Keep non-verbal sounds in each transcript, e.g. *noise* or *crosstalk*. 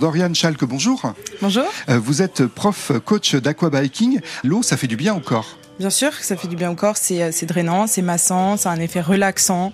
Dorian Schalke, bonjour. Bonjour. Euh, vous êtes prof coach d'aquabiking. L'eau, ça fait du bien au corps. Bien sûr, ça fait du bien au corps. C'est euh, drainant, c'est massant, ça a un effet relaxant.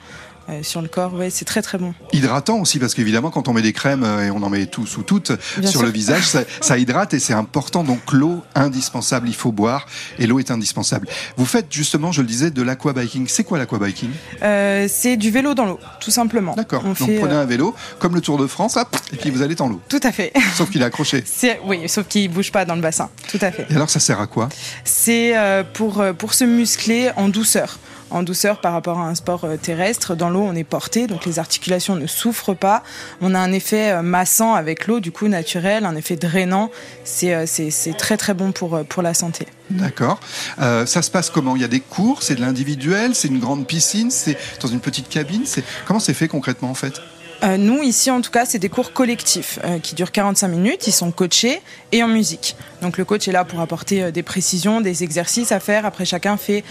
Euh, sur le corps, ouais, c'est très très bon. Hydratant aussi, parce qu'évidemment, quand on met des crèmes, et on en met tous ou toutes sur le visage, ça, hydrate et c'est important. Donc l'eau, indispensable, il faut boire et l'eau est indispensable. Vous faites justement, je le disais, de l'aquabiking. C'est quoi l'aquabiking euh, C'est du vélo dans l'eau, tout simplement. D'accord. Donc prenez euh, un vélo, comme le Tour de France, hop, et puis vous allez dans l'eau. Tout à fait. *laughs* Sauf qu'il est accroché. Oui, sauf qu'il bouge pas dans le bassin. Tout à fait. Et alors, ça sert à quoi? C'est pour, pour se muscler en douceur en douceur par rapport à un sport euh, terrestre. Dans l'eau, on est porté, donc les articulations ne souffrent pas. On a un effet euh, massant avec l'eau, du coup naturel, un effet drainant. C'est euh, très très bon pour, pour la santé. D'accord. ça se passe comment? Il y a des cours, c'est de l'individuel, c'est une grande piscine, c'est dans une petite cabine? Comment c'est fait concrètement en fait? Euh, nous, ici, en tout cas, c'est des cours collectifs euh, qui durent 45 minutes. Ils sont coachés et en musique. Donc, le coach est là pour apporter euh, des précisions, des exercices à faire. Après, chacun fait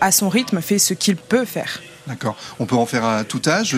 à son rythme, fait ce qu'il peut faire. D'accord. On peut en faire à tout âge,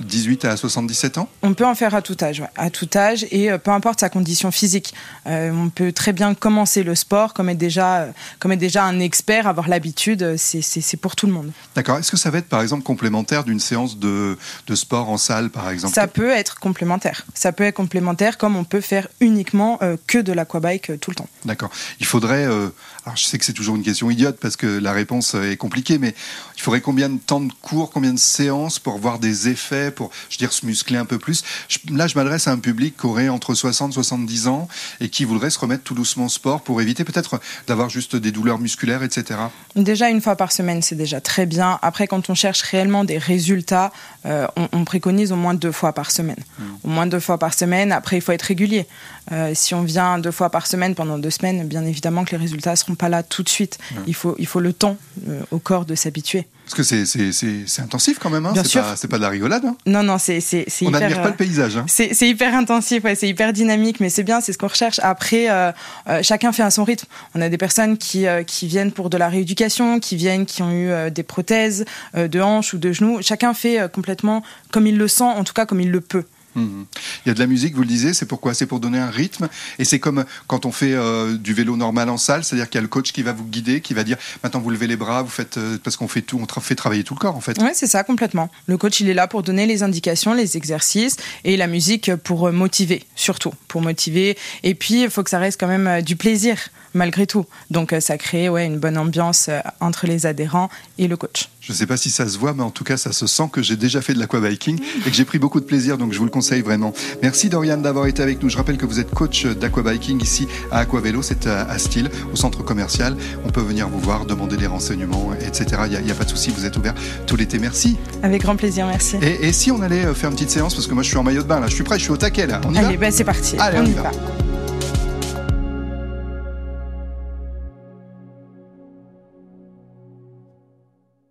18 euh, à 77 ans? On peut en faire à tout âge, à tout âge, et euh, peu importe sa condition physique. Euh, on peut très bien commencer le sport, comme être déjà, comme être déjà un expert, avoir l'habitude, c'est pour tout le monde. D'accord. Est-ce que ça va être par exemple complémentaire d'une séance de, de, sport en salle, par exemple? Ça peut être complémentaire. Ça peut être complémentaire, comme on peut faire uniquement que de l'aquabike tout le temps. D'accord. Il faudrait, alors je sais que c'est toujours une question idiote parce que la réponse est compliquée, mais il faudrait combien de temps de cours, combien de séances pour voir des effets, pour, je veux dire, se muscler un peu plus. là, je m'adresse à un public qui aurait entre 60 et 70 ans et qui voudrait se remettre tout doucement au sport pour éviter peut-être d'avoir juste des douleurs musculaires, etc. Déjà une fois par semaine, c'est déjà très bien. Après, quand on cherche réellement des résultats, euh, on, préconise au moins deux fois par semaine. Hmm. Au moins deux fois par semaine. Après, il faut être régulier. Euh, si on vient deux fois par semaine pendant deux semaines, bien évidemment que les résultats ne seront pas là tout de suite. Il, faut, il faut le temps euh, au corps de s'habituer. Parce que c'est intensif quand même, hein c'est pas, pas, de la rigolade. Hein non, non, c'est On n'admire pas le paysage. Hein c'est hyper intensif, ouais, c'est hyper dynamique, mais c'est bien, c'est ce qu'on recherche. Après, euh, euh, chacun fait à son rythme. On a des personnes qui, euh, qui viennent pour de la rééducation, qui viennent, qui ont eu des prothèses de hanches ou de genoux. Chacun fait complètement comme il le sent, en tout cas comme il le peut. Mhm. Il y a de la musique, vous le disiez, c'est pourquoi? C'est pour donner un rythme. Et c'est comme quand on fait euh, du vélo normal en salle, c'est-à-dire qu'il y a le coach qui va vous guider, qui va dire maintenant vous levez les bras, vous faites euh, parce qu'on fait tout, on fait travailler tout le corps en fait. Oui, c'est ça complètement. Le coach il est là pour donner les indications, les exercices et la musique pour motiver, surtout pour motiver. Et puis il faut que ça reste quand même euh, du plaisir malgré tout. Donc ça crée ouais une bonne ambiance entre les adhérents et le coach. Je ne sais pas si ça se voit, mais en tout cas, ça se sent que j'ai déjà fait de l'aquabiking et que j'ai pris beaucoup de plaisir, donc je vous le conseille vraiment. Merci Dorian d'avoir été avec nous. Je rappelle que vous êtes coach d'aquabiking ici à Aquavélo, c'est à Style, au centre commercial. On peut venir vous voir, demander des renseignements, etc. Il n'y a, pas de souci, vous êtes ouvert tout l'été. Merci. Avec grand plaisir, merci. Et, si on allait euh, faire une petite séance, parce que moi je suis en maillot de bain là, je suis prêt, je suis au taquet là. On y Allez, ben, c'est parti. Allez, on, y va.